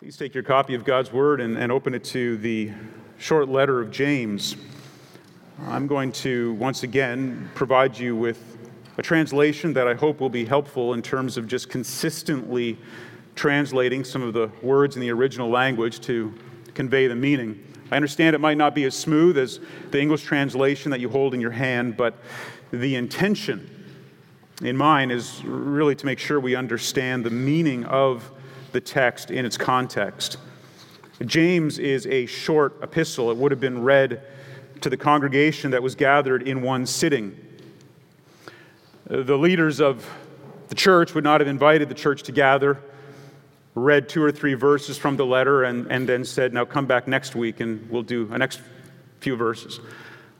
Please take your copy of God's Word and, and, open it to the short letter of James. I'm going to once again provide you with a translation that I hope will be helpful in terms of just consistently translating some of the words in the original language to convey the meaning. I understand it might not be as smooth as the English translation that you hold in your hand, but the intention in mind is really to make sure we understand the meaning of the text in its context. James is a short epistle. It would have been read to the congregation that was gathered in one sitting. The leaders of the church would not have invited the church to gather, read two or three verses from the letter, and, and then said, Now come back next week and we'll do a next few verses.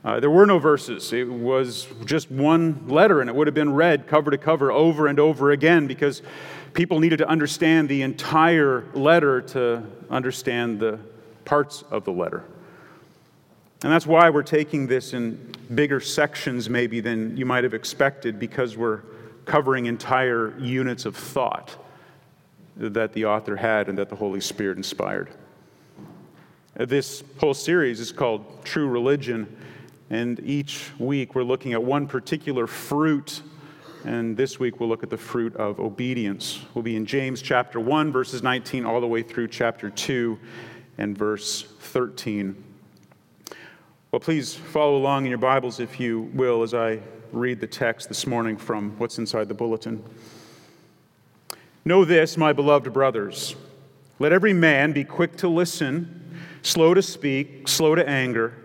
Uh, there were no verses. It was just one letter, and it would have been read cover to cover over and over again because people needed to understand the entire letter to understand the parts of the letter. And that's why we're taking this in bigger sections, maybe, than you might have expected, because we're covering entire units of thought that the author had and that the Holy Spirit inspired. This whole series is called True Religion. And each week we're looking at one particular fruit. And this week we'll look at the fruit of obedience. We'll be in James chapter 1, verses 19, all the way through chapter 2 and verse 13. Well, please follow along in your Bibles, if you will, as I read the text this morning from what's inside the bulletin. Know this, my beloved brothers. Let every man be quick to listen, slow to speak, slow to anger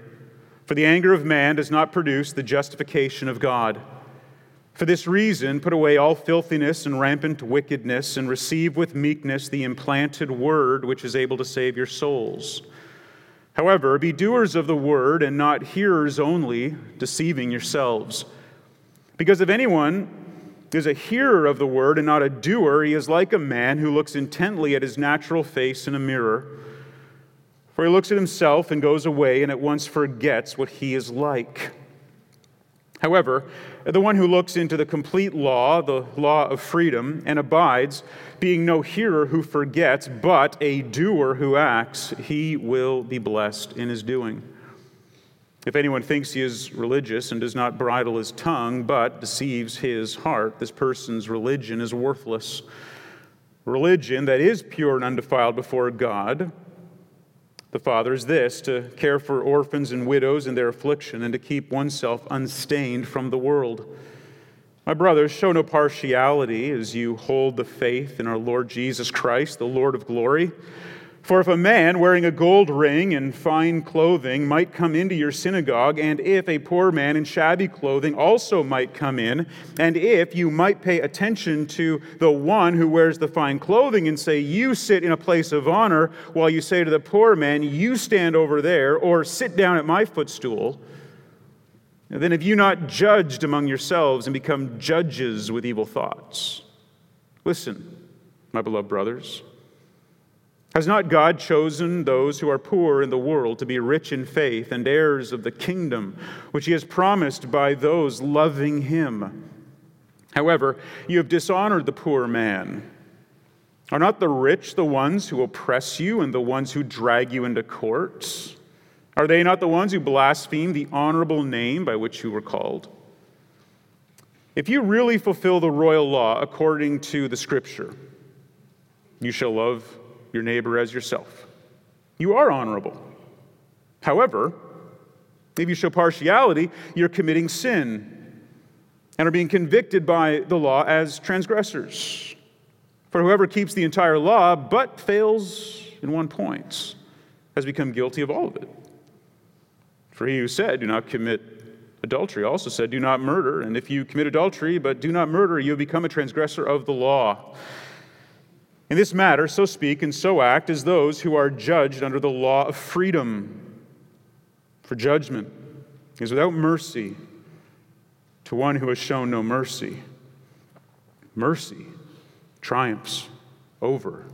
for the anger of man does not produce the justification of God. For this reason, put away all filthiness and rampant wickedness, and receive with meekness the implanted word which is able to save your souls. However, be doers of the word and not hearers only, deceiving yourselves. Because if anyone is a hearer of the word and not a doer, he is like a man who looks intently at his natural face in a mirror. For he looks at himself and goes away and at once forgets what he is like. However, the one who looks into the complete law, the law of freedom, and abides, being no hearer who forgets, but a doer who acts, he will be blessed in his doing. If anyone thinks he is religious and does not bridle his tongue, but deceives his heart, this person's religion is worthless. Religion that is pure and undefiled before God the Father is this to care for orphans and widows in their affliction and to keep oneself unstained from the world. My brothers, show no partiality as you hold the faith in our Lord Jesus Christ, the Lord of glory. For if a man wearing a gold ring and fine clothing might come into your synagogue, and if a poor man in shabby clothing also might come in, and if you might pay attention to the one who wears the fine clothing and say, You sit in a place of honor, while you say to the poor man, You stand over there, or sit down at my footstool, then have you not judged among yourselves and become judges with evil thoughts? Listen, my beloved brothers. Has not God chosen those who are poor in the world to be rich in faith and heirs of the kingdom, which he has promised by those loving him? However, you have dishonored the poor man. Are not the rich the ones who oppress you and the ones who drag you into courts? Are they not the ones who blaspheme the honorable name by which you were called? If you really fulfill the royal law according to the scripture, you shall love your neighbor as yourself. You are honorable. However, if you show partiality, you're committing sin and are being convicted by the law as transgressors. For whoever keeps the entire law but fails in one point has become guilty of all of it. For he who said, Do not commit adultery, also said, Do not murder. And if you commit adultery but do not murder, you have become a transgressor of the law. In this matter, so speak and so act as those who are judged under the law of freedom. For judgment is without mercy to one who has shown no mercy. Mercy triumphs over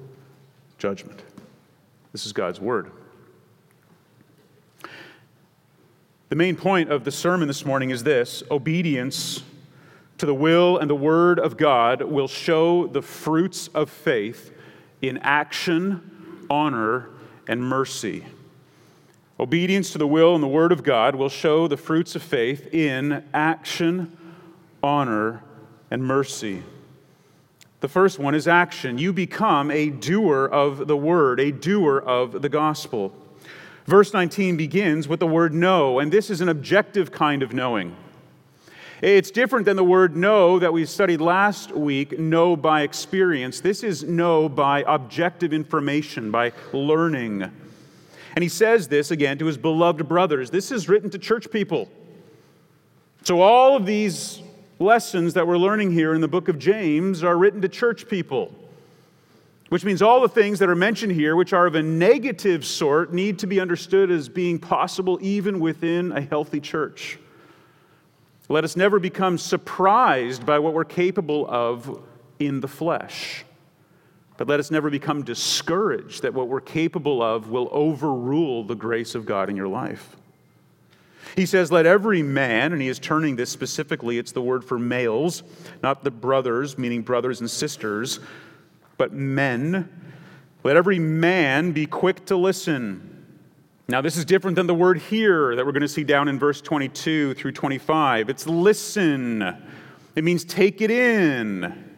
judgment. This is God's word. The main point of the sermon this morning is this obedience to the will and the word of God will show the fruits of faith in action honor, and mercy. Obedience to the will and the word of God will show the fruits of faith in action, honor, and mercy. The first one is action. You become a doer of the word, a doer of the gospel. Verse 19 begins with the word know, and this is an objective kind of knowing. It's different than the word know that we studied last week, know by experience. This is know by objective information, by learning. And he says this again to his beloved brothers. This is written to church people. So all of these lessons that we're learning here in the book of James are written to church people. Which means all the things that are mentioned here, which are of a negative sort, need to be understood as being possible even within a healthy church. Let us never become surprised by what we're capable of in the flesh. But let us never become discouraged that what we're capable of will overrule the grace of God in your life. He says, Let every man, and he is turning this specifically, it's the word for males, not the brothers, meaning brothers and sisters, but men. Let every man be quick to listen now, this is different than the word hear that we're going to see down in verse 22 through 25. It's listen, it means take it in.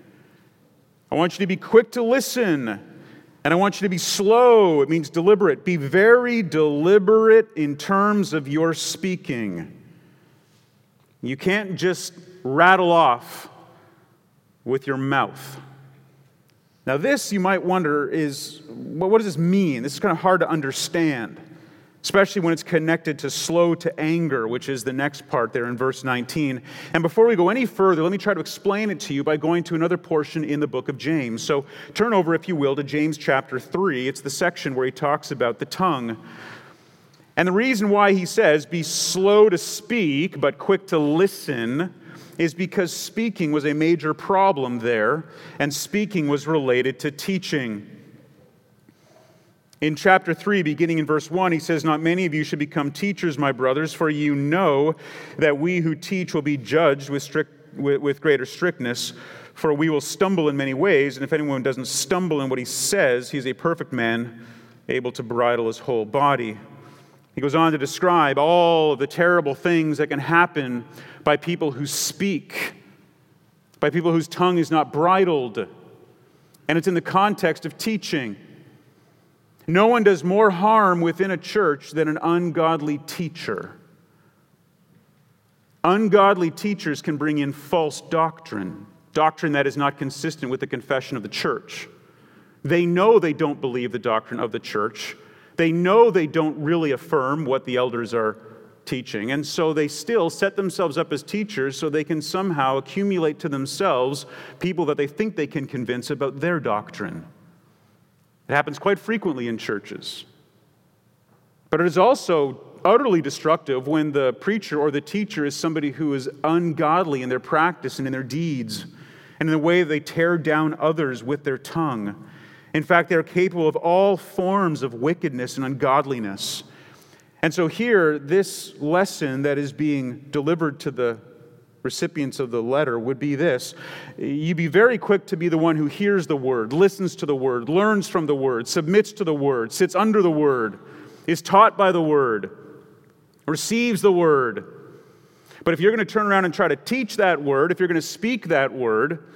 I want you to be quick to listen, and I want you to be slow. It means deliberate. Be very deliberate in terms of your speaking. You can't just rattle off with your mouth. Now, this you might wonder is well, what does this mean? This is kind of hard to understand especially when it's connected to slow to anger, which is the next part there in verse 19. And before we go any further, let me try to explain it to you by going to another portion in the book of James. So turn over, if you will, to James chapter 3. It's the section where he talks about the tongue. And the reason why he says, be slow to speak, but quick to listen, is because speaking was a major problem there, and speaking was related to teaching. In chapter 3, beginning in verse 1, he says, Not many of you should become teachers, my brothers, for you know that we who teach will be judged with, strict, with, with greater strictness. For we will stumble in many ways, and if anyone doesn't stumble in what he says, he's a perfect man, able to bridle his whole body. He goes on to describe all of the terrible things that can happen by people who speak, by people whose tongue is not bridled. And it's in the context of teaching. No one does more harm within a church than an ungodly teacher. Ungodly teachers can bring in false doctrine, doctrine that is not consistent with the confession of the church. They know they don't believe the doctrine of the church. They know they don't really affirm what the elders are teaching. And so they still set themselves up as teachers so they can somehow accumulate to themselves people that they think they can convince about their doctrine. It happens quite frequently in churches. But it is also utterly destructive when the preacher or the teacher is somebody who is ungodly in their practice and in their deeds and in the way they tear down others with their tongue. In fact, they are capable of all forms of wickedness and ungodliness. And so, here, this lesson that is being delivered to the recipients of the letter would be this you be very quick to be the one who hears the word, listens to the word, learns from the word, submits to the word, sits under the word, is taught by the word, receives the word. But if you're going to turn around and try to teach that word, if you're going to speak that word,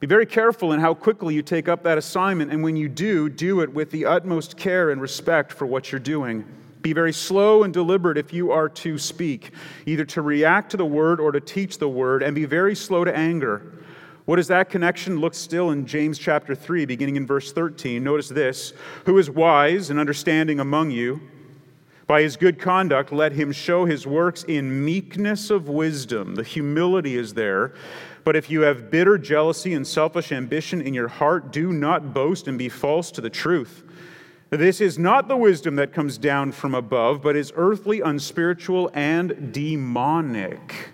be very careful in how quickly you take up that assignment, and when you do, do it with the utmost care and respect for what you're doing. Be very slow and deliberate if you are to speak, either to react to the word or to teach the word, and be very slow to anger. What is that connection? Look still in James chapter 3, beginning in verse 13. Notice this Who is wise and understanding among you? By his good conduct, let him show his works in meekness of wisdom. The humility is there. But if you have bitter jealousy and selfish ambition in your heart, do not boast and be false to the truth. This is not the wisdom that comes down from above, but is earthly, unspiritual, and demonic.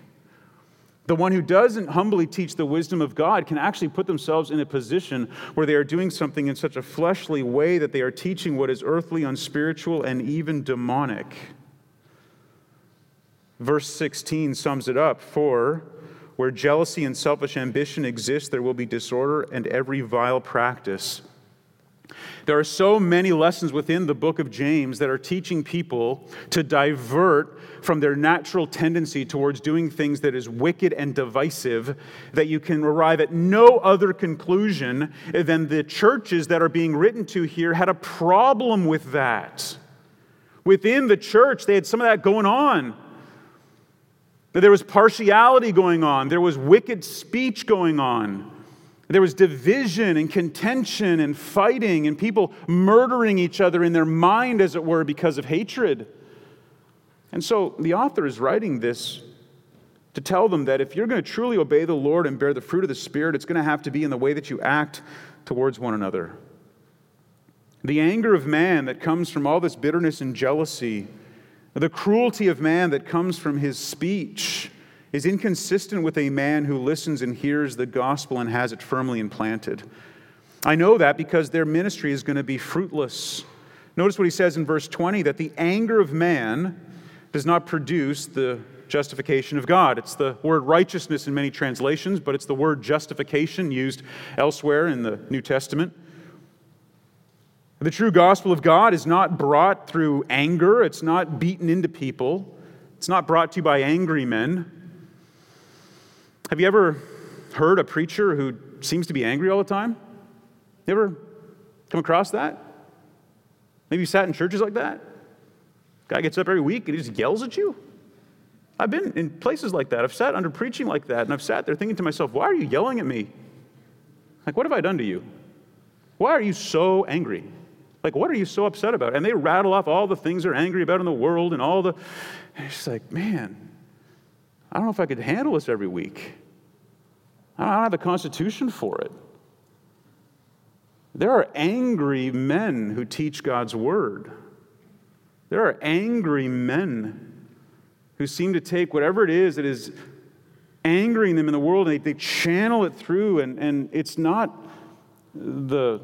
The one who doesn't humbly teach the wisdom of God can actually put themselves in a position where they are doing something in such a fleshly way that they are teaching what is earthly, unspiritual, and even demonic. Verse 16 sums it up For where jealousy and selfish ambition exist, there will be disorder and every vile practice. There are so many lessons within the book of James that are teaching people to divert from their natural tendency towards doing things that is wicked and divisive that you can arrive at no other conclusion than the churches that are being written to here had a problem with that. Within the church, they had some of that going on. There was partiality going on, there was wicked speech going on. There was division and contention and fighting and people murdering each other in their mind, as it were, because of hatred. And so the author is writing this to tell them that if you're going to truly obey the Lord and bear the fruit of the Spirit, it's going to have to be in the way that you act towards one another. The anger of man that comes from all this bitterness and jealousy, the cruelty of man that comes from his speech, is inconsistent with a man who listens and hears the gospel and has it firmly implanted. I know that because their ministry is going to be fruitless. Notice what he says in verse 20 that the anger of man does not produce the justification of God. It's the word righteousness in many translations, but it's the word justification used elsewhere in the New Testament. The true gospel of God is not brought through anger, it's not beaten into people, it's not brought to you by angry men. Have you ever heard a preacher who seems to be angry all the time? You ever come across that? Maybe you sat in churches like that? Guy gets up every week and he just yells at you? I've been in places like that. I've sat under preaching like that, and I've sat there thinking to myself, why are you yelling at me? Like, what have I done to you? Why are you so angry? Like, what are you so upset about? And they rattle off all the things they're angry about in the world and all the. And it's like, man, I don't know if I could handle this every week. I don't have the constitution for it. There are angry men who teach God's word. There are angry men who seem to take whatever it is that is angering them in the world and they, they channel it through, and, and it's not the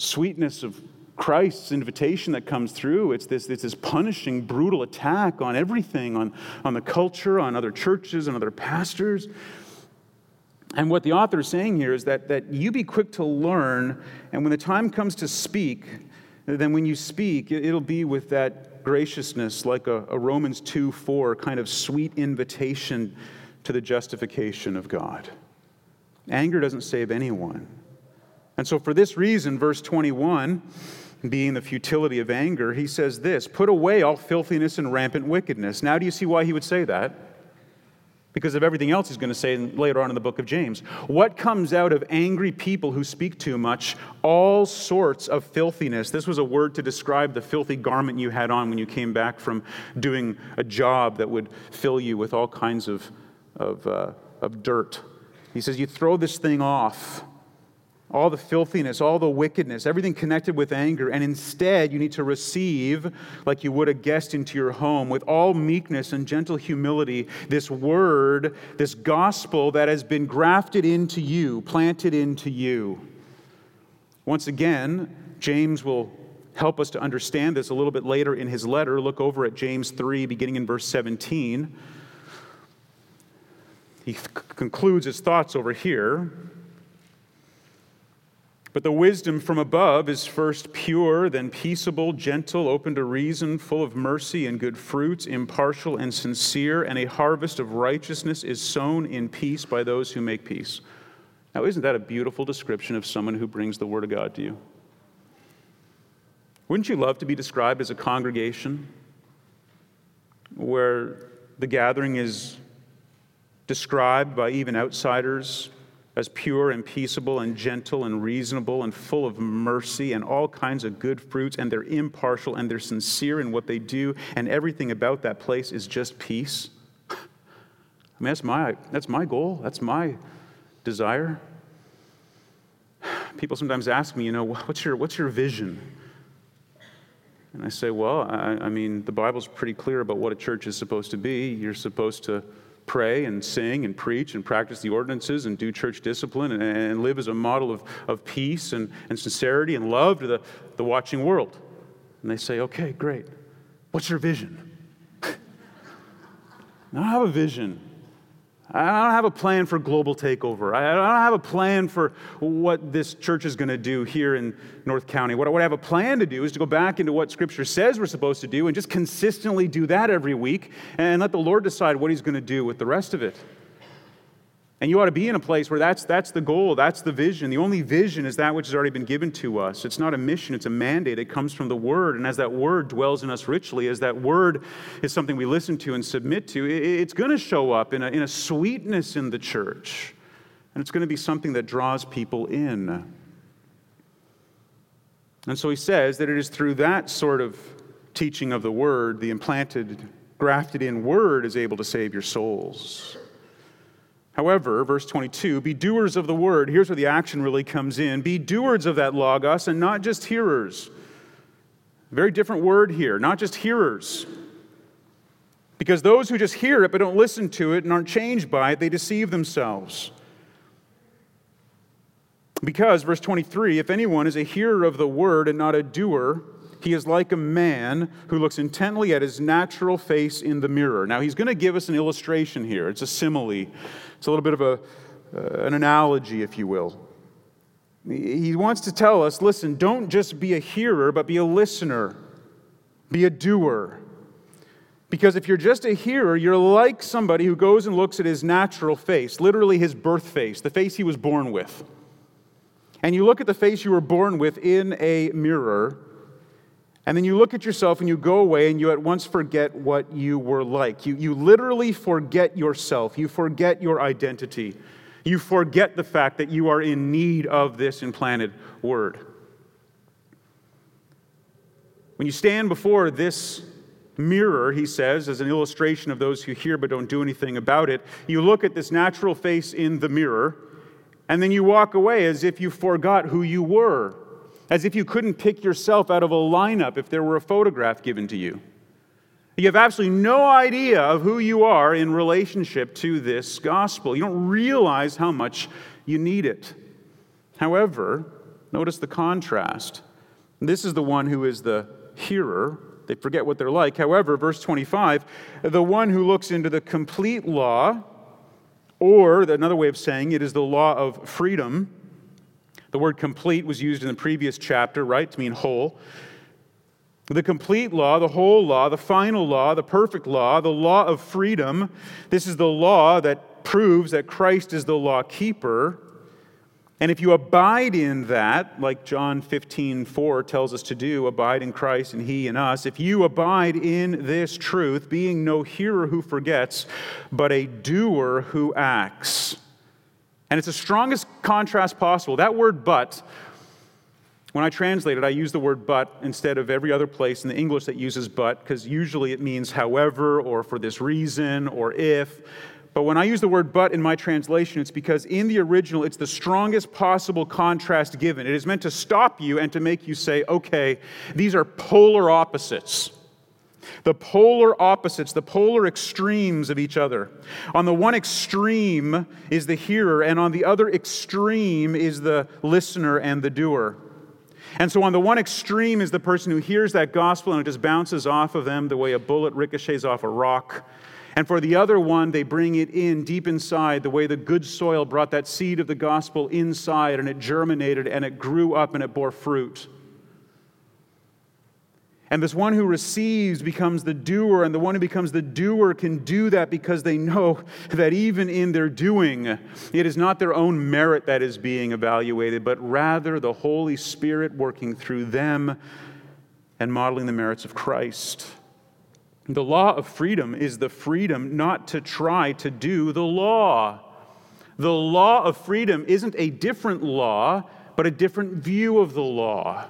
sweetness of Christ's invitation that comes through. It's this, it's this punishing, brutal attack on everything, on, on the culture, on other churches, and other pastors. And what the author is saying here is that, that you be quick to learn, and when the time comes to speak, then when you speak, it'll be with that graciousness, like a, a Romans 2 4 kind of sweet invitation to the justification of God. Anger doesn't save anyone. And so, for this reason, verse 21 being the futility of anger, he says this Put away all filthiness and rampant wickedness. Now, do you see why he would say that? Because of everything else he's going to say later on in the book of James. What comes out of angry people who speak too much? All sorts of filthiness. This was a word to describe the filthy garment you had on when you came back from doing a job that would fill you with all kinds of, of, uh, of dirt. He says, You throw this thing off all the filthiness, all the wickedness, everything connected with anger, and instead you need to receive, like you would a guest into your home, with all meekness and gentle humility, this word, this gospel that has been grafted into you, planted into you. Once again, James will help us to understand this a little bit later in his letter. Look over at James 3, beginning in verse 17. He concludes his thoughts over here. But the wisdom from above is first pure, then peaceable, gentle, open to reason, full of mercy and good fruits, impartial and sincere, and a harvest of righteousness is sown in peace by those who make peace. Now, isn't that a beautiful description of someone who brings the Word of God to you? Wouldn't you love to be described as a congregation where the gathering is described by even outsiders as pure and peaceable and gentle and reasonable and full of mercy and all kinds of good fruits, and they're impartial and they're sincere in what they do, and everything about that place is just peace. I mean, that's my, that's my goal, that's my desire. People sometimes ask me, you know, what's your, what's your vision? And I say, well, I, I mean, the Bible's pretty clear about what a church is supposed to be. You're supposed to pray and sing and preach and practice the ordinances and do church discipline and, and live as a model of, of peace and, and sincerity and love to the, the watching world. And they say, okay, great. What's your vision? Now I have a vision. I don't have a plan for global takeover. I don't have a plan for what this church is going to do here in North County. What I have a plan to do is to go back into what Scripture says we're supposed to do and just consistently do that every week and let the Lord decide what He's going to do with the rest of it. And you ought to be in a place where that's, that's the goal, that's the vision. The only vision is that which has already been given to us. It's not a mission, it's a mandate. It comes from the Word. And as that Word dwells in us richly, as that Word is something we listen to and submit to, it's going to show up in a, in a sweetness in the church. And it's going to be something that draws people in. And so he says that it is through that sort of teaching of the Word, the implanted, grafted in Word is able to save your souls. However, verse 22, be doers of the word. Here's where the action really comes in. Be doers of that logos and not just hearers. Very different word here, not just hearers. Because those who just hear it but don't listen to it and aren't changed by it, they deceive themselves. Because, verse 23, if anyone is a hearer of the word and not a doer, he is like a man who looks intently at his natural face in the mirror. Now, he's going to give us an illustration here. It's a simile, it's a little bit of a, uh, an analogy, if you will. He wants to tell us listen, don't just be a hearer, but be a listener, be a doer. Because if you're just a hearer, you're like somebody who goes and looks at his natural face, literally his birth face, the face he was born with. And you look at the face you were born with in a mirror, and then you look at yourself and you go away and you at once forget what you were like. You, you literally forget yourself. You forget your identity. You forget the fact that you are in need of this implanted word. When you stand before this mirror, he says, as an illustration of those who hear but don't do anything about it, you look at this natural face in the mirror, and then you walk away as if you forgot who you were as if you couldn't pick yourself out of a lineup if there were a photograph given to you. You have absolutely no idea of who you are in relationship to this gospel. You don't realize how much you need it. However, notice the contrast. This is the one who is the hearer. They forget what they're like. However, verse 25, the one who looks into the complete law, or another way of saying it is the law of freedom the word complete was used in the previous chapter, right, to mean whole. The complete law, the whole law, the final law, the perfect law, the law of freedom. This is the law that proves that Christ is the law keeper. And if you abide in that, like John 15, 4 tells us to do, abide in Christ and He in us, if you abide in this truth, being no hearer who forgets, but a doer who acts, and it's the strongest contrast possible. That word but, when I translate it, I use the word but instead of every other place in the English that uses but, because usually it means however, or for this reason, or if. But when I use the word but in my translation, it's because in the original, it's the strongest possible contrast given. It is meant to stop you and to make you say, okay, these are polar opposites the polar opposites, the polar extremes of each other. On the one extreme is the hearer, and on the other extreme is the listener and the doer. And so, on the one extreme is the person who hears that gospel and it just bounces off of them the way a bullet ricochets off a rock. And for the other one, they bring it in deep inside the way the good soil brought that seed of the gospel inside and it germinated and it grew up and it bore fruit. And this one who receives becomes the doer, and the one who becomes the doer can do that because they know that even in their doing, it is not their own merit that is being evaluated, but rather the Holy Spirit working through them and modeling the merits of Christ. The law of freedom is the freedom not to try to do the law. The law of freedom isn't a different law, but a different view of the law.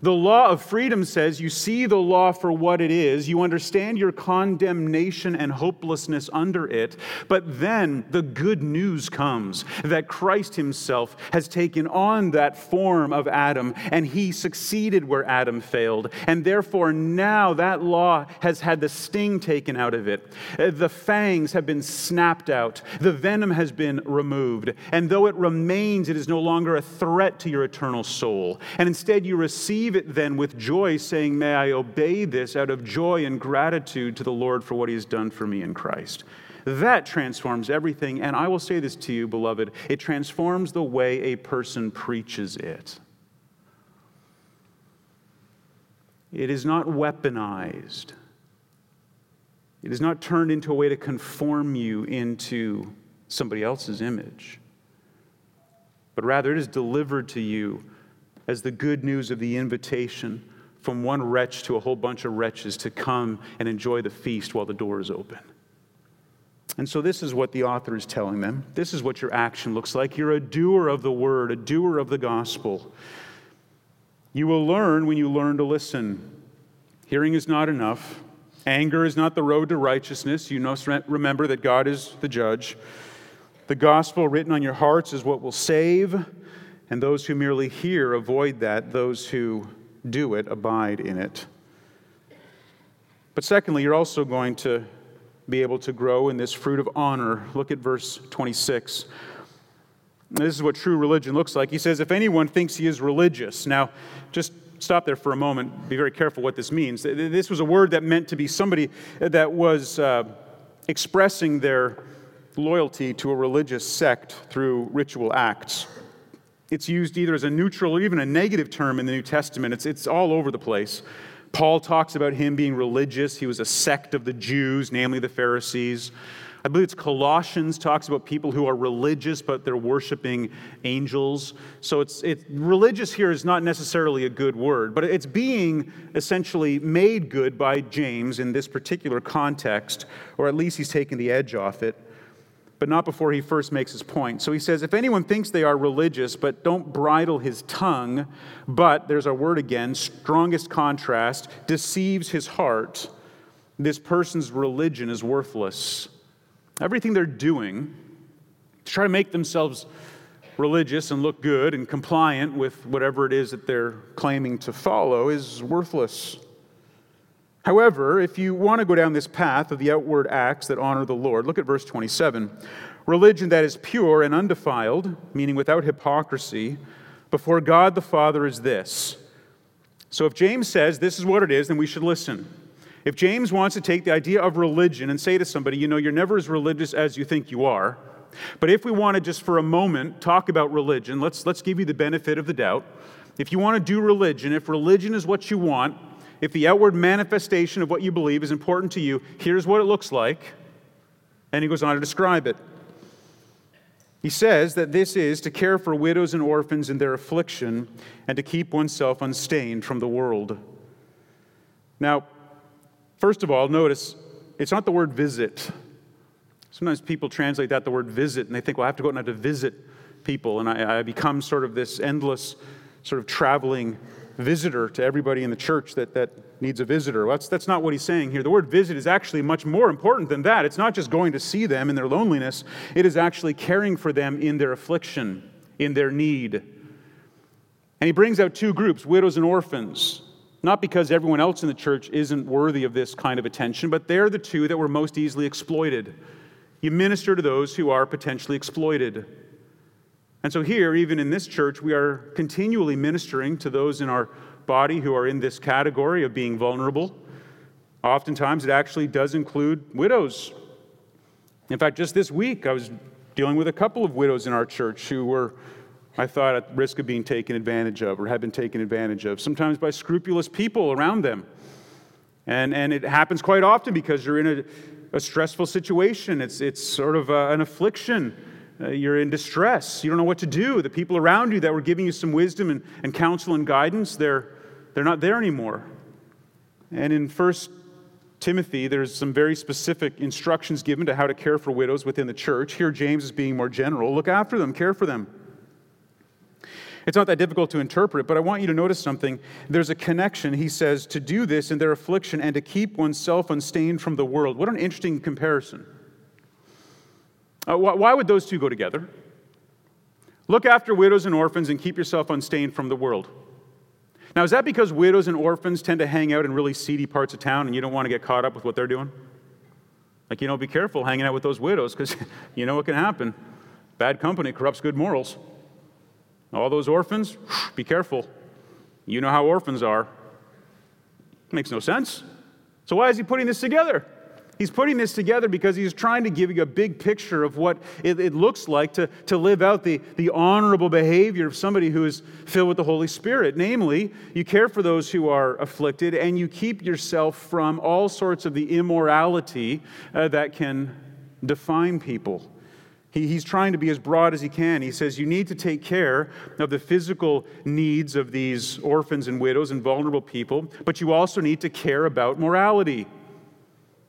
The law of freedom says you see the law for what it is, you understand your condemnation and hopelessness under it, but then the good news comes that Christ himself has taken on that form of Adam and he succeeded where Adam failed. And therefore, now that law has had the sting taken out of it. Uh, the fangs have been snapped out, the venom has been removed. And though it remains, it is no longer a threat to your eternal soul. And instead, you receive receive it then with joy, saying, May I obey this out of joy and gratitude to the Lord for what he has done for me in Christ. That transforms everything. And I will say this to you, beloved it transforms the way a person preaches it. It is not weaponized. It is not turned into a way to conform you into somebody else's image, but rather it is delivered to you as the good news of the invitation from one wretch to a whole bunch of wretches to come and enjoy the feast while the door is open. And so, this is what the author is telling them. This is what your action looks like. You're a doer of the word, a doer of the gospel. You will learn when you learn to listen. Hearing is not enough. Anger is not the road to righteousness. You must remember that God is the judge. The gospel written on your hearts is what will save, and those who merely hear avoid that. Those who do it abide in it. But secondly, you're also going to be able to grow in this fruit of honor. Look at verse 26. This is what true religion looks like. He says, If anyone thinks he is religious, now just stop there for a moment. Be very careful what this means. This was a word that meant to be somebody that was uh, expressing their loyalty to a religious sect through ritual acts. It's used either as a neutral or even a negative term in the New Testament. It's, it's all over the place. Paul talks about him being religious. He was a sect of the Jews, namely the Pharisees. I believe it's Colossians talks about people who are religious, but they're worshiping angels. So it's, it's religious here is not necessarily a good word, but it's being essentially made good by James in this particular context, or at least he's taking the edge off it but not before he first makes his point. So he says, If anyone thinks they are religious, but don't bridle his tongue, but, there's our word again, strongest contrast, deceives his heart, this person's religion is worthless. Everything they're doing to try to make themselves religious and look good and compliant with whatever it is that they're claiming to follow is worthless. However, if you want to go down this path of the outward acts that honor the Lord, look at verse 27. Religion that is pure and undefiled, meaning without hypocrisy, before God the Father is this. So if James says this is what it is, then we should listen. If James wants to take the idea of religion and say to somebody, you know, you're never as religious as you think you are, but if we want to just for a moment talk about religion, let's, let's give you the benefit of the doubt. If you want to do religion, if religion is what you want, if the outward manifestation of what you believe is important to you, here's what it looks like. And he goes on to describe it. He says that this is to care for widows and orphans in their affliction and to keep oneself unstained from the world. Now, first of all, notice it's not the word visit. Sometimes people translate that the word visit and they think, well, I have to go out and I have to visit people. And I, I become sort of this endless, sort of traveling visitor to everybody in the church that, that needs a visitor. Well, that's, that's not what he's saying here. The word visit is actually much more important than that. It's not just going to see them in their loneliness, it is actually caring for them in their affliction, in their need. And he brings out two groups widows and orphans. Not because everyone else in the church isn't worthy of this kind of attention, but they're the two that were most easily exploited. You minister to those who are potentially exploited. And so, here, even in this church, we are continually ministering to those in our body who are in this category of being vulnerable. Oftentimes, it actually does include widows. In fact, just this week, I was dealing with a couple of widows in our church who were, I thought, at risk of being taken advantage of or had been taken advantage of, sometimes by scrupulous people around them. And, and it happens quite often because you're in a, a stressful situation, it's, it's sort of a, an affliction. Uh, you're in distress. You don't know what to do. The people around you that were giving you some wisdom and, and counsel and guidance, they're, they're not there anymore. And in 1 Timothy, there's some very specific instructions given to how to care for widows within the church. Here, James is being more general. Look after them, care for them. It's not that difficult to interpret, but I want you to notice something. There's a connection, he says, to do this in their affliction and to keep oneself unstained from the world. What an interesting comparison. Uh, wh- why would those two go together? Look after widows and orphans and keep yourself unstained from the world. Now, is that because widows and orphans tend to hang out in really seedy parts of town and you don't want to get caught up with what they're doing? Like, you know, be careful hanging out with those widows because you know what can happen. Bad company corrupts good morals. All those orphans, be careful. You know how orphans are. Makes no sense. So, why is he putting this together? He's putting this together because he's trying to give you a big picture of what it, it, looks like to, to live out the, the honorable behavior of somebody who is filled with the Holy Spirit. Namely, you care for those who are afflicted and you keep yourself from all sorts of the immorality uh, that can define people. He, he's trying to be as broad as he can. He says you need to take care of the physical needs of these orphans and widows and vulnerable people, but you also need to care about morality.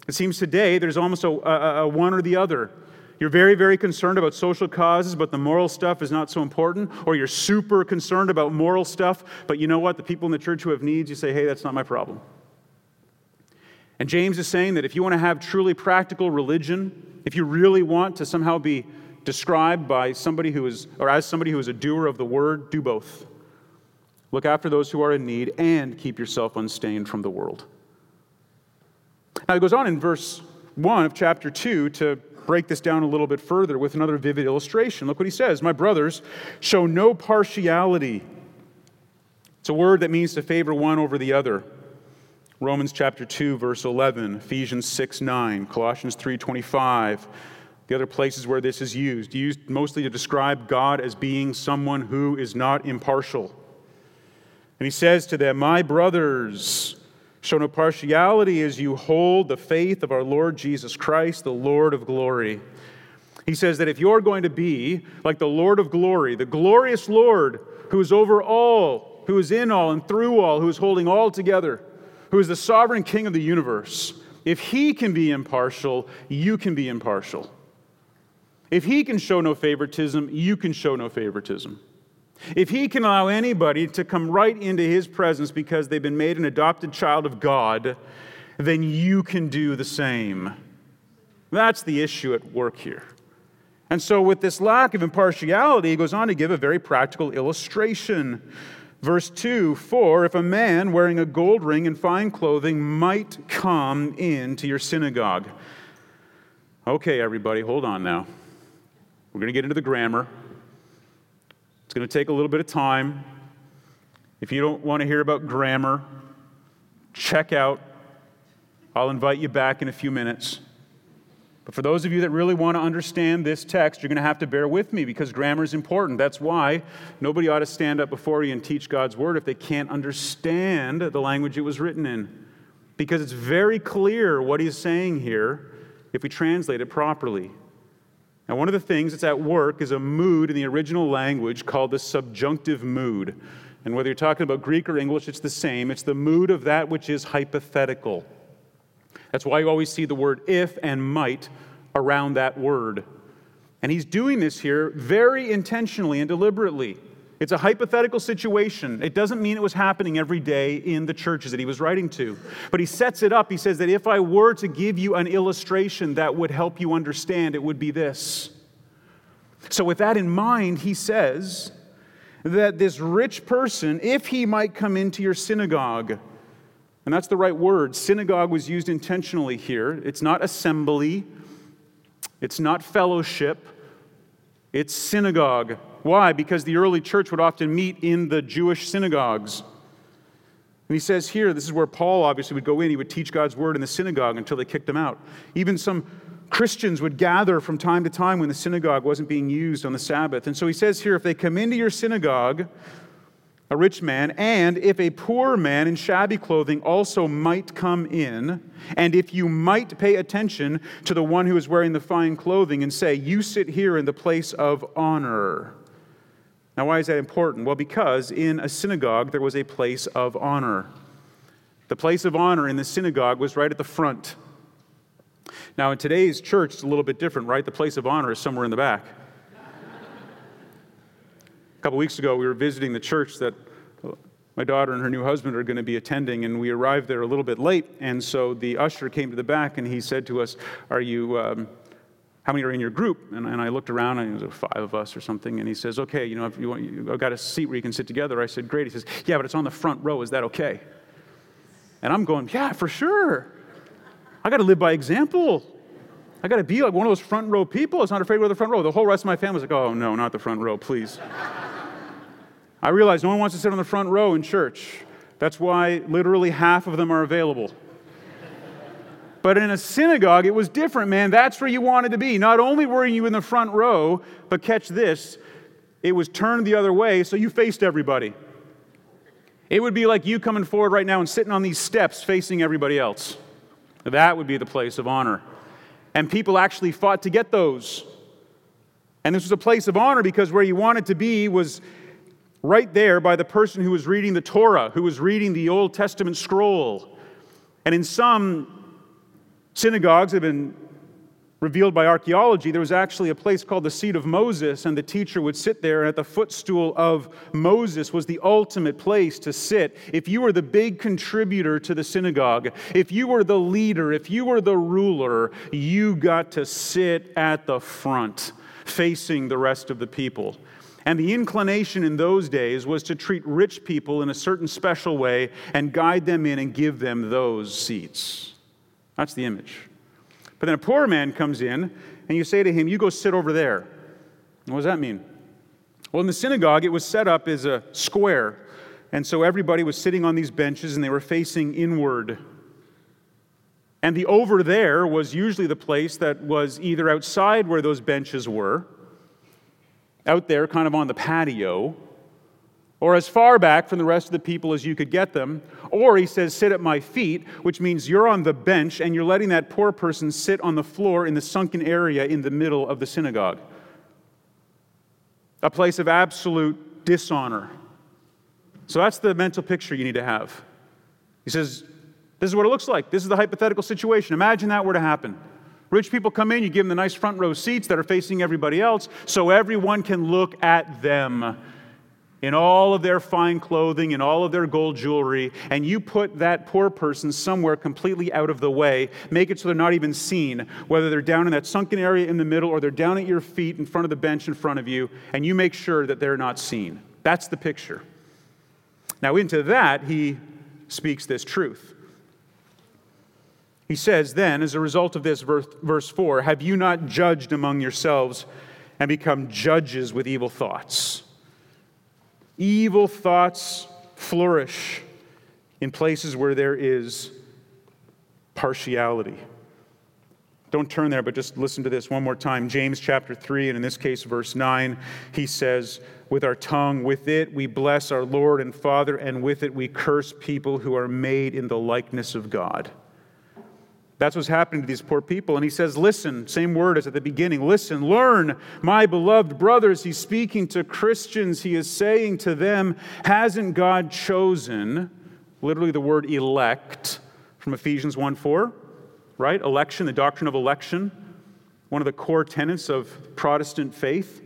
It seems today there's almost a, a, a one or the other. You're very, very concerned about social causes, but the moral stuff is not so important. Or you're super concerned about moral stuff, but you know what? The people in the church who have needs, you say, hey, that's not my problem. And James is saying that if you want to have truly practical religion, if you really want to somehow be described by somebody who is, or as somebody who is a doer of the word, do both. Look after those who are in need and keep yourself unstained from the world. Now, it goes on in verse 1 of chapter 2 to break this down a little bit further with another vivid illustration. Look what he says My brothers, show no partiality. It's a word that means to favor one over the other. Romans chapter 2 verse 11, Ephesians 6 9, Colossians 3:25. The other places where this is used, used mostly to describe God as being someone who is not impartial. And he says to them, "My brothers, show no partiality as you hold the faith of our Lord Jesus Christ, the Lord of glory." He says that if you're going to be like the Lord of glory, the glorious Lord who is over all, who is in all and through all, who is holding all together, who is the sovereign king of the universe, if he can be impartial, you can be impartial. If he can show no favoritism, you can show no favoritism. If he can allow anybody to come right into his presence because they've been made an adopted child of God, then you can do the same. That's the issue at work here. And so, with this lack of impartiality, he goes on to give a very practical illustration. Verse 2 For if a man wearing a gold ring and fine clothing might come into your synagogue. Okay, everybody, hold on now. We're going to get into the grammar. It's going to take a little bit of time. If you don't want to hear about grammar, check out. I'll invite you back in a few minutes. But for those of you that really want to understand this text, you're going to have to bear with me because grammar is important. That's why nobody ought to stand up before you and teach God's word if they can't understand the language it was written in. Because it's very clear what he's saying here if we translate it properly. Now, one of the things that's at work is a mood in the original language called the subjunctive mood. And whether you're talking about Greek or English, it's the same. It's the mood of that which is hypothetical. That's why you always see the word if and might around that word. And he's doing this here very intentionally and deliberately. It's a hypothetical situation. It doesn't mean it was happening every day in the churches that he was writing to. But he sets it up. He says that if I were to give you an illustration that would help you understand, it would be this. So, with that in mind, he says that this rich person, if he might come into your synagogue, and that's the right word. Synagogue was used intentionally here. It's not assembly, it's not fellowship, it's synagogue. Why? Because the early church would often meet in the Jewish synagogues. And he says here, this is where Paul obviously would go in. He would teach God's word in the synagogue until they kicked him out. Even some Christians would gather from time to time when the synagogue wasn't being used on the Sabbath. And so he says here, if they come into your synagogue, a rich man, and if a poor man in shabby clothing also might come in, and if you might pay attention to the one who is wearing the fine clothing and say, You sit here in the place of honor. Now, why is that important? Well, because in a synagogue there was a place of honor. The place of honor in the synagogue was right at the front. Now, in today's church, it's a little bit different, right? The place of honor is somewhere in the back a couple weeks ago, we were visiting the church that my daughter and her new husband are going to be attending, and we arrived there a little bit late. And so the usher came to the back and he said to us, Are you, um, how many are in your group? And, and I looked around, and there was five of us or something. And he says, Okay, you know, if you want, you, I've got a seat where you can sit together. I said, Great. He says, Yeah, but it's on the front row. Is that okay? And I'm going, Yeah, for sure. I got to live by example. I got to be like one of those front row people. It's not afraid to the front row. The whole rest of my family's like, Oh, no, not the front row, please. I realize no one wants to sit on the front row in church. That's why literally half of them are available. But in a synagogue, it was different, man. That's where you wanted to be. Not only were you in the front row, but catch this, it was turned the other way, so you faced everybody. It would be like you coming forward right now and sitting on these steps facing everybody else. That would be the place of honor. And people actually fought to get those. And this was a place of honor because where you wanted to be was right there by the person who was reading the Torah, who was reading the Old Testament scroll. And in some synagogues have been revealed by archaeology, there was actually a place called the seat of Moses, and the teacher would sit there, and at the footstool of Moses was the ultimate place to sit. If you were the big contributor to the synagogue, if you were the leader, if you were the ruler, you got to sit at the front, facing the rest of the people. And the inclination in those days was to treat rich people in a certain special way and guide them in and give them those seats. That's the image. But then a poor man comes in, and you say to him, You go sit over there. What does that mean? Well, in the synagogue, it was set up as a square. And so everybody was sitting on these benches and they were facing inward. And the over there was usually the place that was either outside where those benches were, out there kind of on the patio, or as far back from the rest of the people as you could get them. Or he says, sit at my feet, which means you're on the bench and you're letting that poor person sit on the floor in the sunken area in the middle of the synagogue. A place of absolute dishonor. So that's the mental picture you need to have. He says, This is what it looks like. This is the hypothetical situation. Imagine that were to happen. Rich people come in, you give them the nice front row seats that are facing everybody else so everyone can look at them in all of their fine clothing, in all of their gold jewelry, and you put that poor person somewhere completely out of the way, make it so they're not even seen, whether they're down in that sunken area in the middle or they're down at your feet in front of the bench in front of you, and you make sure that they're not seen. That's the picture. Now, into that, he speaks this truth. He says, then, as a result of this, verse, verse 4, have you not judged among yourselves and become judges with evil thoughts? Evil thoughts flourish in places where there is partiality. Don't turn there, but just listen to this one more time. James chapter 3, and in this case, verse 9, he says, With our tongue, with it we bless our Lord and Father, and with it we curse people who are made in the likeness of God. That's what's happening to these poor people. And he says, Listen, same word as at the beginning. Listen, learn, my beloved brothers. He's speaking to Christians. He is saying to them, Hasn't God chosen, literally the word elect from Ephesians 1 4, right? Election, the doctrine of election, one of the core tenets of Protestant faith,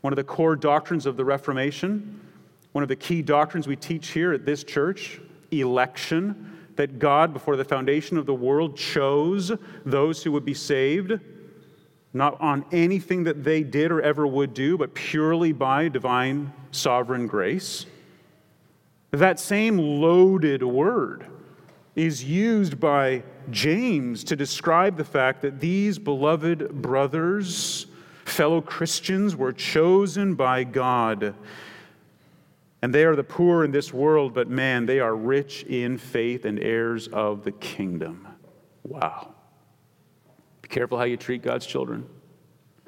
one of the core doctrines of the Reformation, one of the key doctrines we teach here at this church, election that God, before the foundation of the world, chose those who would be saved, not on anything that they did or ever would do, but purely by divine sovereign grace. That same loaded word is used by James to describe the fact that these beloved brothers, fellow Christians, were chosen by God and they are the poor in this world, but man, they are rich in faith and heirs of the kingdom. Wow. Be careful how you treat God's children.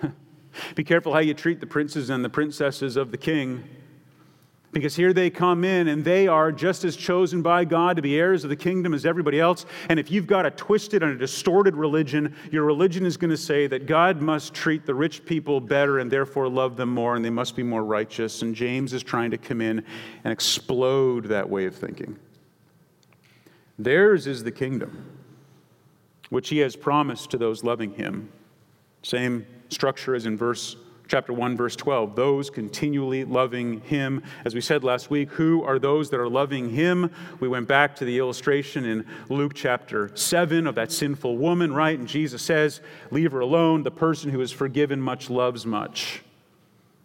Be careful how you treat the princes and the princesses of the king. Because here they come in and they are just as chosen by God to be heirs of the kingdom as everybody else. And if you've got a twisted and a distorted religion, your religion is going to say that God must treat the rich people better and therefore love them more and they must be more righteous. And James is trying to come in and explode that way of thinking. Theirs is the kingdom, which he has promised to those loving him. Same structure as in verse chapter 1 verse 12 those continually loving him. As we said last week who are those that are loving him? We went back to the illustration in luke chapter 7 of that sinful woman right? And jesus says leave her alone. The person who is forgiven much loves much.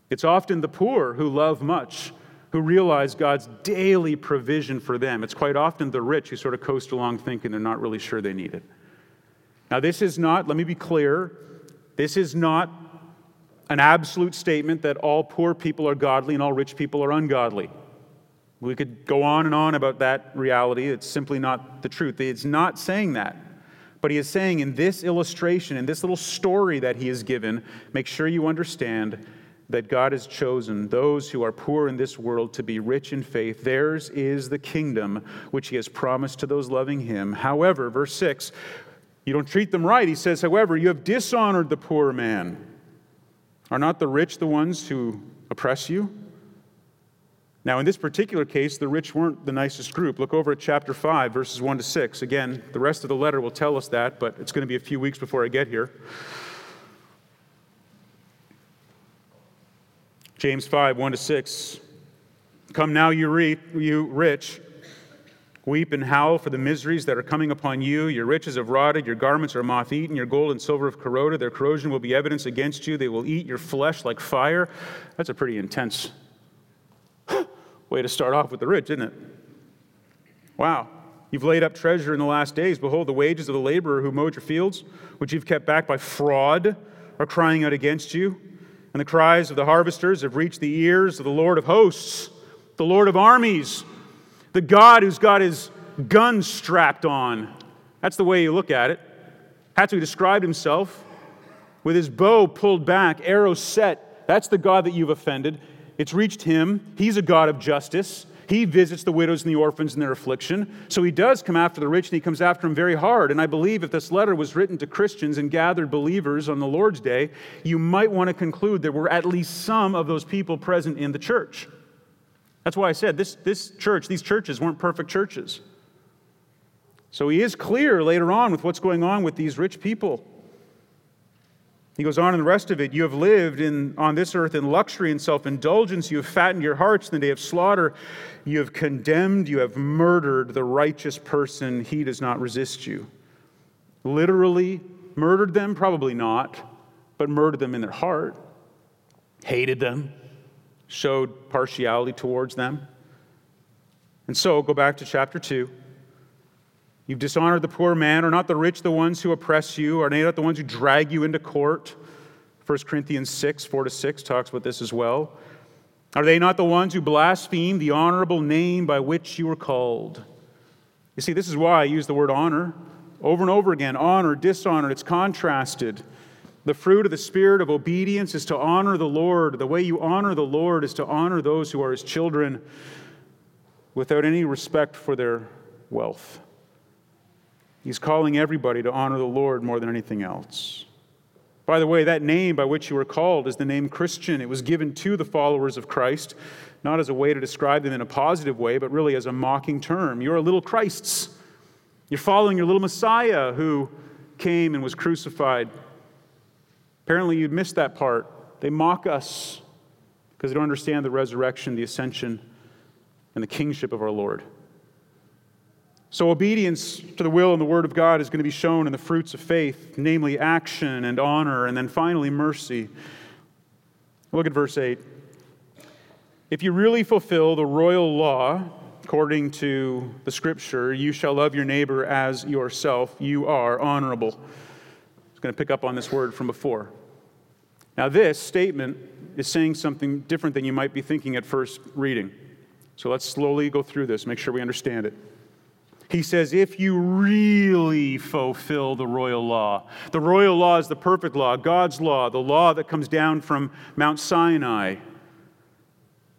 It's often the poor who love much who realize god's daily provision for them. It's quite often the rich who sort of coast along thinking they're not really sure they need it. Now this is not let me be clear this is not an absolute statement that all poor people are godly and all rich people are ungodly. We could go on and on about that reality. It's simply not the truth. It's not saying that. But he is saying in this illustration, in this little story that he has given, make sure you understand that God has chosen those who are poor in this world to be rich in faith. Theirs is the kingdom which he has promised to those loving him. However, verse 6, you don't treat them right. He says, however, you have dishonored the poor man. Are not the rich the ones who oppress you? Now, in this particular case, the rich weren't the nicest group. Look over at chapter 5, verses 1 to 6. Again, the rest of the letter will tell us that, but it's going to be a few weeks before I get here. James 5, 1 to 6. Come now, you, rich, weep and howl for the miseries that are coming upon you. Your riches have rotted, your garments are moth eaten, your gold and silver have corroded. Their corrosion will be evidence against you. They will eat your flesh like fire. That's a pretty intense Way to start off with the rich, isn't it? Wow. You've laid up treasure in the last days. Behold, the wages of the laborer who mowed your fields, which you've kept back by fraud, are crying out against you. And the cries of the harvesters have reached the ears of the Lord of hosts, the Lord of armies, the God who's got his gun strapped on. That's the way you look at it. That's how he described himself with his bow pulled back, arrow set. That's the God that you've offended. It's reached him. He's a God of justice. He visits the widows and the orphans in their affliction. So he does come after the rich and he comes after them very hard. And I believe if this letter was written to Christians and gathered believers on the Lord's day, you might want to conclude there were at least some of those people present in the church. That's why I said this, this church, these churches weren't perfect churches. So he is clear later on with what's going on with these rich people. He goes on in the rest of it You have lived in, on this earth in luxury and self indulgence. You have fattened your hearts in the day of slaughter. You have condemned, you have murdered the righteous person. He does not resist you. Literally murdered them? Probably not, but murdered them in their heart. Hated them, showed partiality towards them. And so, go back to chapter 2. You've dishonored the poor man. Are not the rich the ones who oppress you? Are they not the ones who drag you into court? 1 Corinthians 6, 4 to 6 talks about this as well. Are they not the ones who blaspheme the honorable name by which you were called? You see, this is why I use the word honor over and over again honor, dishonor, it's contrasted. The fruit of the spirit of obedience is to honor the Lord. The way you honor the Lord is to honor those who are his children without any respect for their wealth. He's calling everybody to honor the Lord more than anything else. By the way, that name by which you were called is the name Christian. It was given to the followers of Christ, not as a way to describe them in a positive way, but really as a mocking term. You're a little Christs. You're following your little Messiah who came and was crucified. Apparently, you missed that part. They mock us because they don't understand the resurrection, the ascension, and the kingship of our Lord. So, obedience to the will and the word of God is going to be shown in the fruits of faith, namely action and honor, and then finally mercy. Look at verse 8. If you really fulfill the royal law, according to the scripture, you shall love your neighbor as yourself, you are honorable. I was going to pick up on this word from before. Now, this statement is saying something different than you might be thinking at first reading. So let's slowly go through this, make sure we understand it. He says, if you really fulfill the royal law, the royal law is the perfect law, God's law, the law that comes down from Mount Sinai,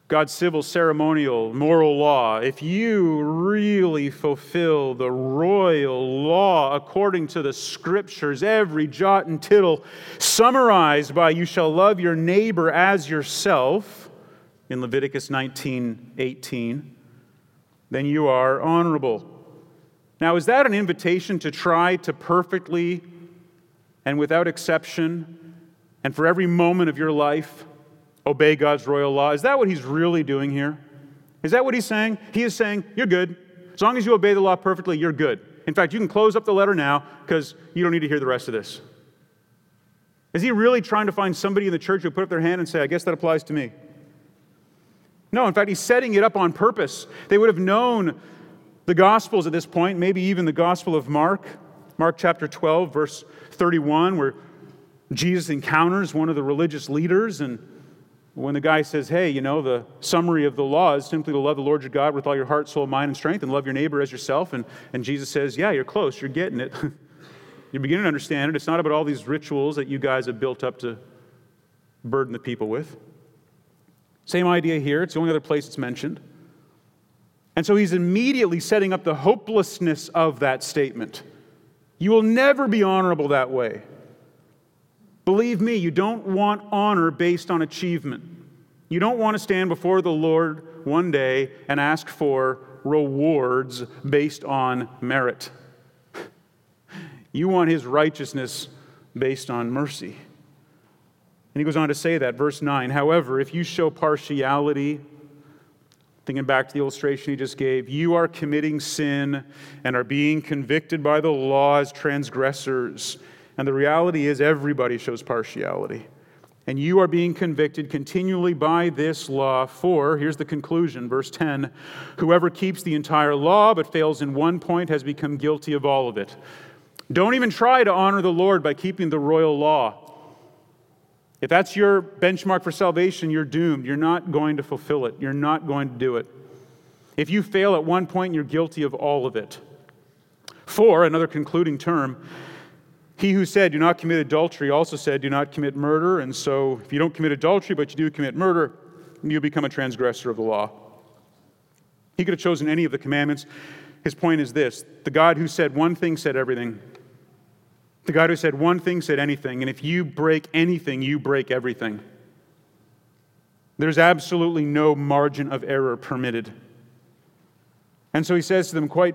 God's civil, ceremonial, moral law. If you really fulfill the royal law according to the scriptures, every jot and tittle summarized by you shall love your neighbor as yourself in Leviticus 19 18, then you are honorable now, is that an invitation to try to perfectly and without exception and for every moment of your life obey God's royal law? Is that what he's really doing here? Is that what he's saying? He is saying, You're good. As long as you obey the law perfectly, you're good. In fact, you can close up the letter now because you don't need to hear the rest of this. Is he really trying to find somebody in the church who put up their hand and say, I guess that applies to me? No, in fact, he's setting it up on purpose. They would have known the Gospels at this point, maybe even the Gospel of Mark, Mark chapter 12, verse 31, where Jesus encounters one of the religious leaders. And when the guy says, Hey, you know, the summary of the law is simply to love the Lord your God with all your heart, soul, mind, and strength, and love your neighbor as yourself. And, and Jesus says, Yeah, you're close, you're getting it. You're beginning to understand it. It's not about all these rituals that you guys have built up to burden the people with. Same idea here. It's the only other place it's mentioned. And so he's immediately setting up the hopelessness of that statement. You will never be honorable that way. Believe me, you don't want honor based on achievement. You don't want to stand before the Lord one day and ask for rewards based on merit. You want his righteousness based on mercy. And he goes on to say that, verse 9, however, if you show partiality, thinking back to the illustration he just gave, you are committing sin and are being convicted by the law as transgressors. And the reality is, everybody shows partiality. And you are being convicted continually by this law. For, here's the conclusion, verse 10 whoever keeps the entire law but fails in one point has become guilty of all of it. Don't even try to honor the Lord by keeping the royal law. If that's your benchmark for salvation, you're doomed. You're not going to fulfill it, you're not going to do it. If you fail at one point, you're guilty of all of it. For, another concluding term, he who said, Do not commit adultery, also said, Do not commit murder. And so, if you don't commit adultery, but you do commit murder, you become a transgressor of the law. He could have chosen any of the commandments. His point is this the God who said one thing said everything. The God who said one thing said anything, and if you break anything, you break everything. There's absolutely no margin of error permitted. And so he says to them quite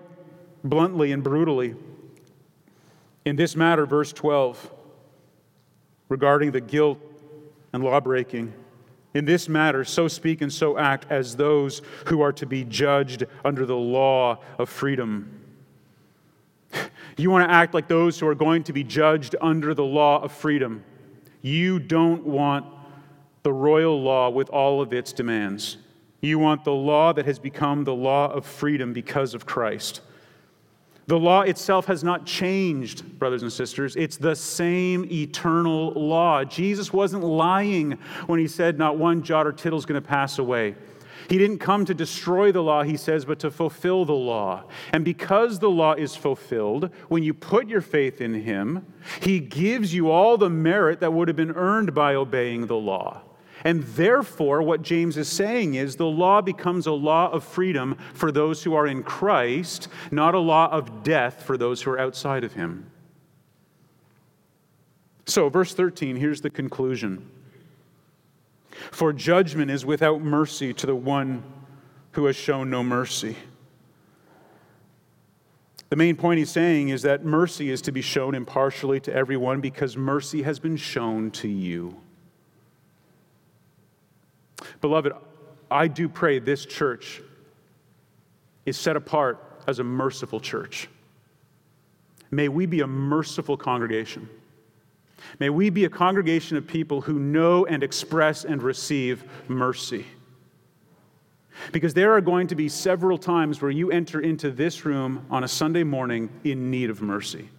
bluntly and brutally in this matter, verse 12, regarding the guilt and lawbreaking. In this matter, so speak and so act as those who are to be judged under the law of freedom. You want to act like those who are going to be judged under the law of freedom. You don't want the royal law with all of its demands. You want the law that has become the law of freedom because of Christ. The law itself has not changed, brothers and sisters. It's the same eternal law. Jesus wasn't lying when he said, Not one jot or tittle is going to pass away. He didn't come to destroy the law, he says, but to fulfill the law. And because the law is fulfilled, when you put your faith in him, he gives you all the merit that would have been earned by obeying the law. And therefore, what James is saying is the law becomes a law of freedom for those who are in Christ, not a law of death for those who are outside of him. So, verse 13, here's the conclusion. For judgment is without mercy to the one who has shown no mercy. The main point he's saying is that mercy is to be shown impartially to everyone because mercy has been shown to you. Beloved, I do pray this church is set apart as a merciful church. May we be a merciful congregation. May we be a congregation of people who know and express and receive mercy. Because there are going to be several times where you enter into this room on a Sunday morning in need of mercy.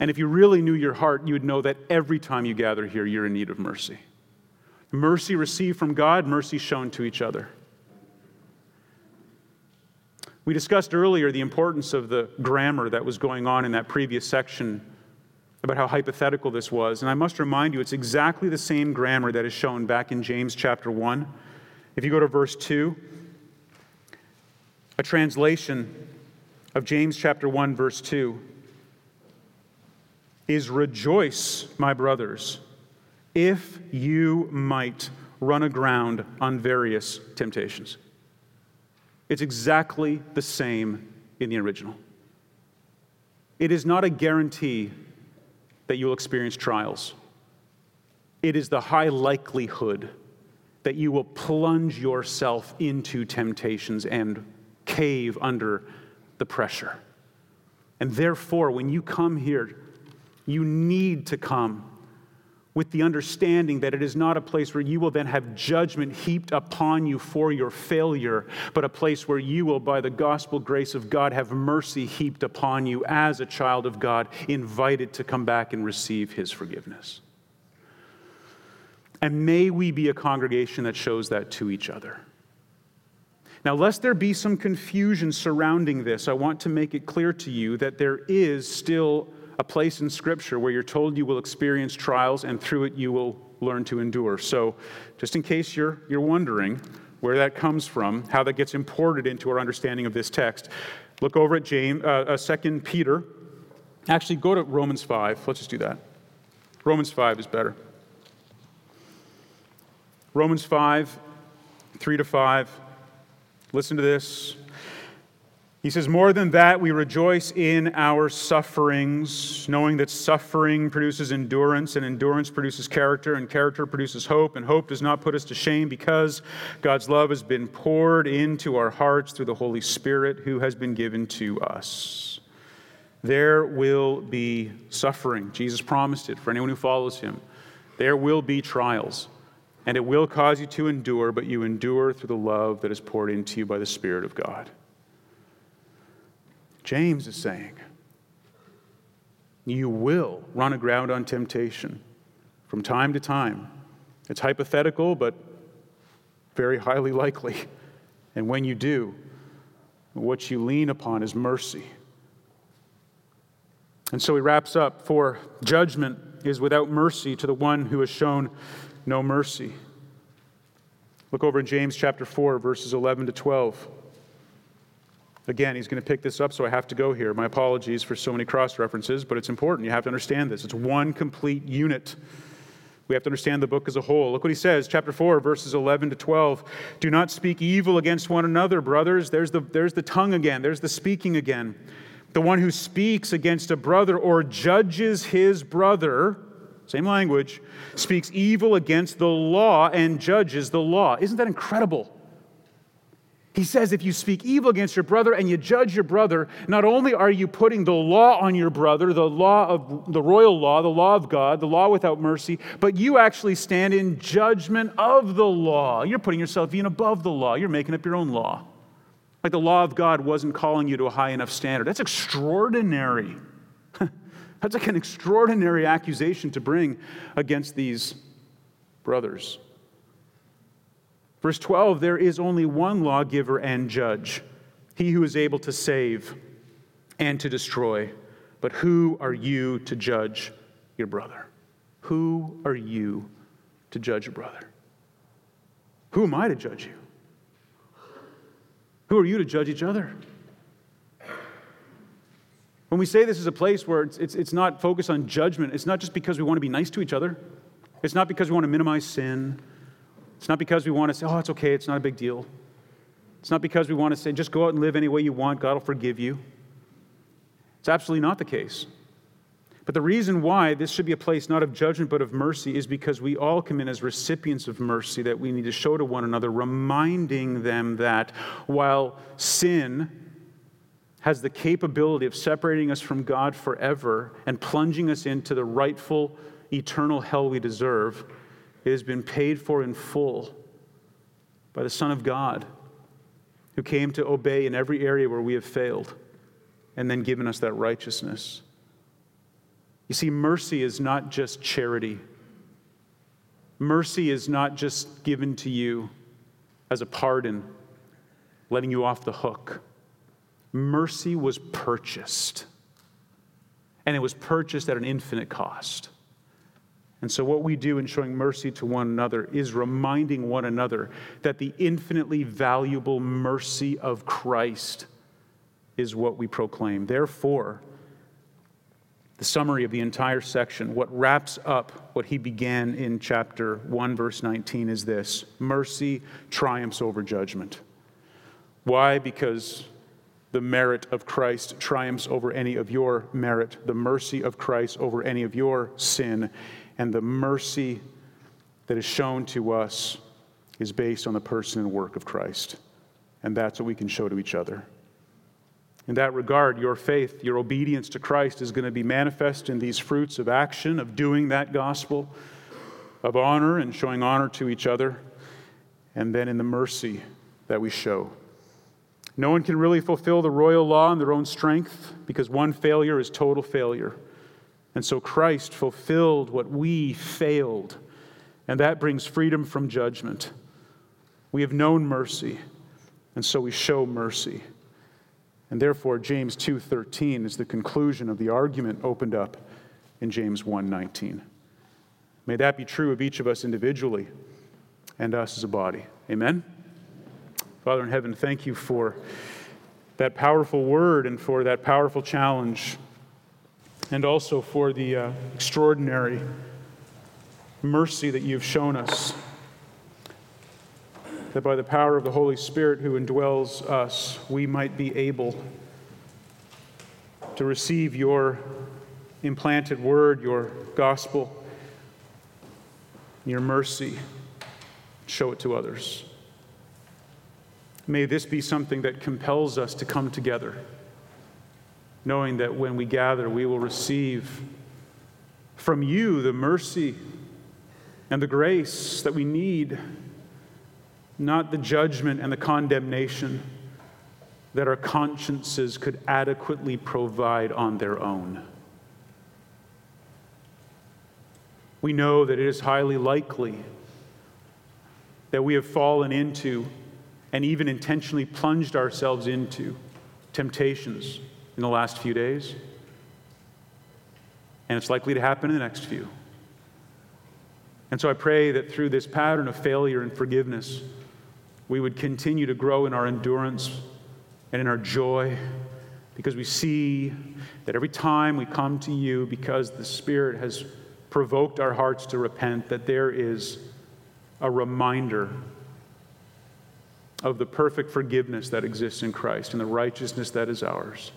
And if you really knew your heart, you would know that every time you gather here, you're in need of mercy. Mercy received from God, mercy shown to each other. We discussed earlier the importance of the grammar that was going on in that previous section about how hypothetical this was. And I must remind you, it's exactly the same grammar that is shown back in James chapter 1. If you go to verse 2, a translation of James chapter 1, verse 2 is Rejoice, my brothers, if you might run aground on various temptations. It's exactly the same in the original. It is not a guarantee that you will experience trials. It is the high likelihood that you will plunge yourself into temptations and cave under the pressure. And therefore, when you come here, you need to come with the understanding that it is not a place where you will then have judgment heaped upon you for your failure, but a place where you will, by the gospel grace of God, have mercy heaped upon you as a child of God, invited to come back and receive his forgiveness. And may we be a congregation that shows that to each other. Now, lest there be some confusion surrounding this, I want to make it clear to you that there is still a place in Scripture where you're told you will experience trials and through it you will learn to endure. So, just in case you're, you're wondering where that comes from, how that gets imported into our understanding of this text, look over at James, uh, uh, 2 Peter. Actually, go to Romans 5. Let's just do that. Romans 5 is better. Romans 5, 3 to 5. Listen to this. He says, More than that, we rejoice in our sufferings, knowing that suffering produces endurance, and endurance produces character, and character produces hope, and hope does not put us to shame because God's love has been poured into our hearts through the Holy Spirit who has been given to us. There will be suffering. Jesus promised it for anyone who follows him. There will be trials, and it will cause you to endure, but you endure through the love that is poured into you by the Spirit of God. James is saying, you will run aground on temptation from time to time. It's hypothetical, but very highly likely. And when you do, what you lean upon is mercy. And so he wraps up For judgment is without mercy to the one who has shown no mercy. Look over in James chapter 4, verses 11 to 12. Again, he's going to pick this up, so I have to go here. My apologies for so many cross references, but it's important. You have to understand this. It's one complete unit. We have to understand the book as a whole. Look what he says, chapter 4, verses 11 to 12. Do not speak evil against one another, brothers. There's the, there's the tongue again, there's the speaking again. The one who speaks against a brother or judges his brother, same language, speaks evil against the law and judges the law. Isn't that incredible? He says, if you speak evil against your brother and you judge your brother, not only are you putting the law on your brother, the law of the royal law, the law of God, the law without mercy, but you actually stand in judgment of the law. You're putting yourself even above the law. You're making up your own law. Like the law of God wasn't calling you to a high enough standard. That's extraordinary. That's like an extraordinary accusation to bring against these brothers. Verse 12 there is only one lawgiver and judge, he who is able to save and to destroy. But who are you to judge your brother? Who are you to judge your brother? Who am I to judge you? Who are you to judge each other? When we say this is a place where it's, it's, it's not focused on judgment, it's not just because we want to be nice to each other. It's not because we want to minimize sin. It's not because we want to say, oh, it's okay, it's not a big deal. It's not because we want to say, just go out and live any way you want, God will forgive you. It's absolutely not the case. But the reason why this should be a place not of judgment but of mercy is because we all come in as recipients of mercy that we need to show to one another, reminding them that while sin has the capability of separating us from God forever and plunging us into the rightful eternal hell we deserve, it has been paid for in full by the Son of God, who came to obey in every area where we have failed and then given us that righteousness. You see, mercy is not just charity. Mercy is not just given to you as a pardon, letting you off the hook. Mercy was purchased, and it was purchased at an infinite cost. And so, what we do in showing mercy to one another is reminding one another that the infinitely valuable mercy of Christ is what we proclaim. Therefore, the summary of the entire section, what wraps up what he began in chapter 1, verse 19, is this mercy triumphs over judgment. Why? Because the merit of Christ triumphs over any of your merit, the mercy of Christ over any of your sin and the mercy that is shown to us is based on the person and work of Christ. And that's what we can show to each other. In that regard, your faith, your obedience to Christ is going to be manifest in these fruits of action, of doing that gospel, of honor and showing honor to each other, and then in the mercy that we show. No one can really fulfill the royal law in their own strength because one failure is total failure. And so Christ fulfilled what we failed, and that brings freedom from judgment. We have known mercy, And so we show mercy. And therefore James 2:13 is the conclusion of the argument opened up in James 1:19. May that be true of each of us individually and us as a body. Amen. Father in heaven, thank you for that powerful word and for that powerful challenge, and also for the uh, extraordinary mercy that you've shown us. That by the power of the Holy Spirit who indwells us, we might be able to receive your implanted word, your gospel, your mercy, show it to others. May this be something that compels us to come together, knowing that when we gather, we will receive from you the mercy and the grace that we need, not the judgment and the condemnation that our consciences could adequately provide on their own. We know that it is highly likely that we have fallen into and even intentionally plunged ourselves into temptations in the last few days. And it's likely to happen in the next few. And so I pray that through this pattern of failure and forgiveness, we would continue to grow in our endurance and in our joy because we see that every time we come to you, because the Spirit has provoked our hearts to repent, that there is a reminder of the perfect forgiveness that exists in Christ and the righteousness that is ours.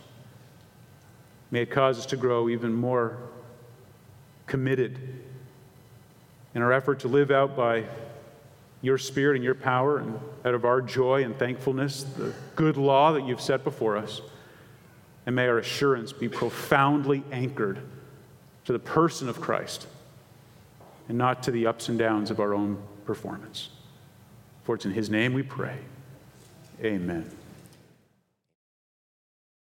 May it cause us to grow even more committed in our effort to live out by your spirit and your power and out of our joy and thankfulness the good law that you've set before us. And may our assurance be profoundly anchored to the person of Christ and not to the ups and downs of our own performance. For it's in his name we pray. Amen.